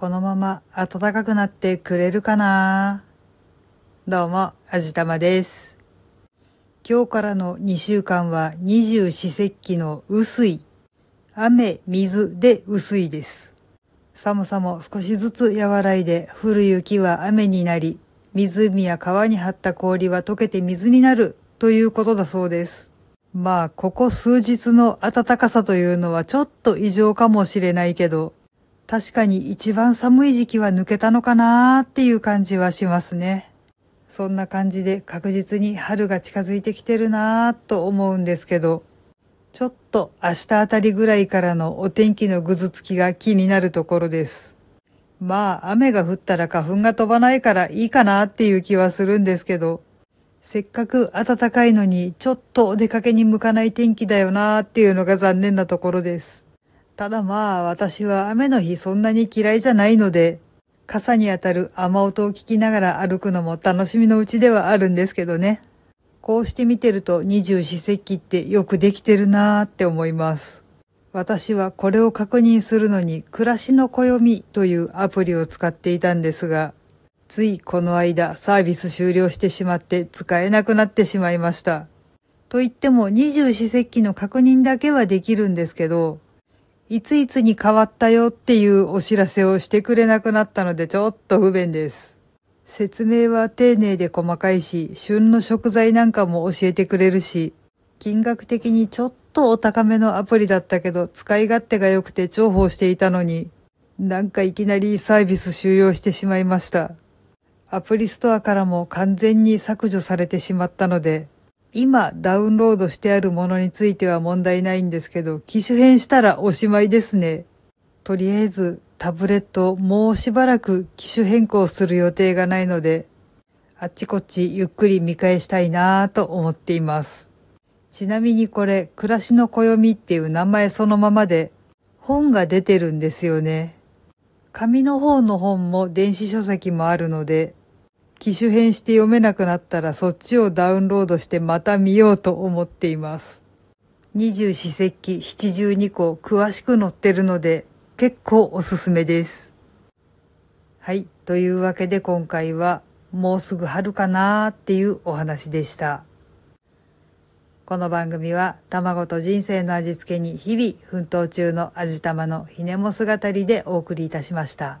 このまま暖かくなってくれるかな？どうも、あじたまです。今日からの2週間は二十四節気の薄い。雨、水で薄いです。寒さも少しずつ和らいで、降る雪は雨になり、湖や川に張った氷は溶けて水になるということだそうです。まあ、ここ数日の暖かさというのはちょっと異常かもしれないけど、確かに一番寒い時期は抜けたのかなーっていう感じはしますね。そんな感じで確実に春が近づいてきてるなーと思うんですけど、ちょっと明日あたりぐらいからのお天気のぐずつきが気になるところです。まあ、雨が降ったら花粉が飛ばないからいいかなっていう気はするんですけど、せっかく暖かいのにちょっとお出かけに向かない天気だよなーっていうのが残念なところです。ただまあ私は雨の日そんなに嫌いじゃないので、傘に当たる雨音を聞きながら歩くのも楽しみのうちではあるんですけどね。こうして見てると二十四節気ってよくできてるなーって思います。私はこれを確認するのに暮らしの暦というアプリを使っていたんですが、ついこの間サービス終了してしまって使えなくなってしまいました。と言っても二十四節気の確認だけはできるんですけど、いついつに変わったよっていうお知らせをしてくれなくなったのでちょっと不便です。説明は丁寧で細かいし、旬の食材なんかも教えてくれるし、金額的にちょっとお高めのアプリだったけど使い勝手が良くて重宝していたのに、なんかいきなりサービス終了してしまいました。アプリストアからも完全に削除されてしまったので、今ダウンロードしてあるものについては問題ないんですけど、機種変したらおしまいですね。とりあえずタブレットもうしばらく機種変更する予定がないので、あっちこっちゆっくり見返したいなぁと思っています。ちなみにこれ、暮らしの暦っていう名前そのままで、本が出てるんですよね。紙の方の本も電子書籍もあるので、機種変して読めなくなったらそっちをダウンロードしてまた見ようと思っています。二十四節気七十二個詳しく載ってるので結構おすすめです。はい。というわけで今回はもうすぐ春かなーっていうお話でした。この番組は卵と人生の味付けに日々奮闘中の味玉のひねも姿りでお送りいたしました。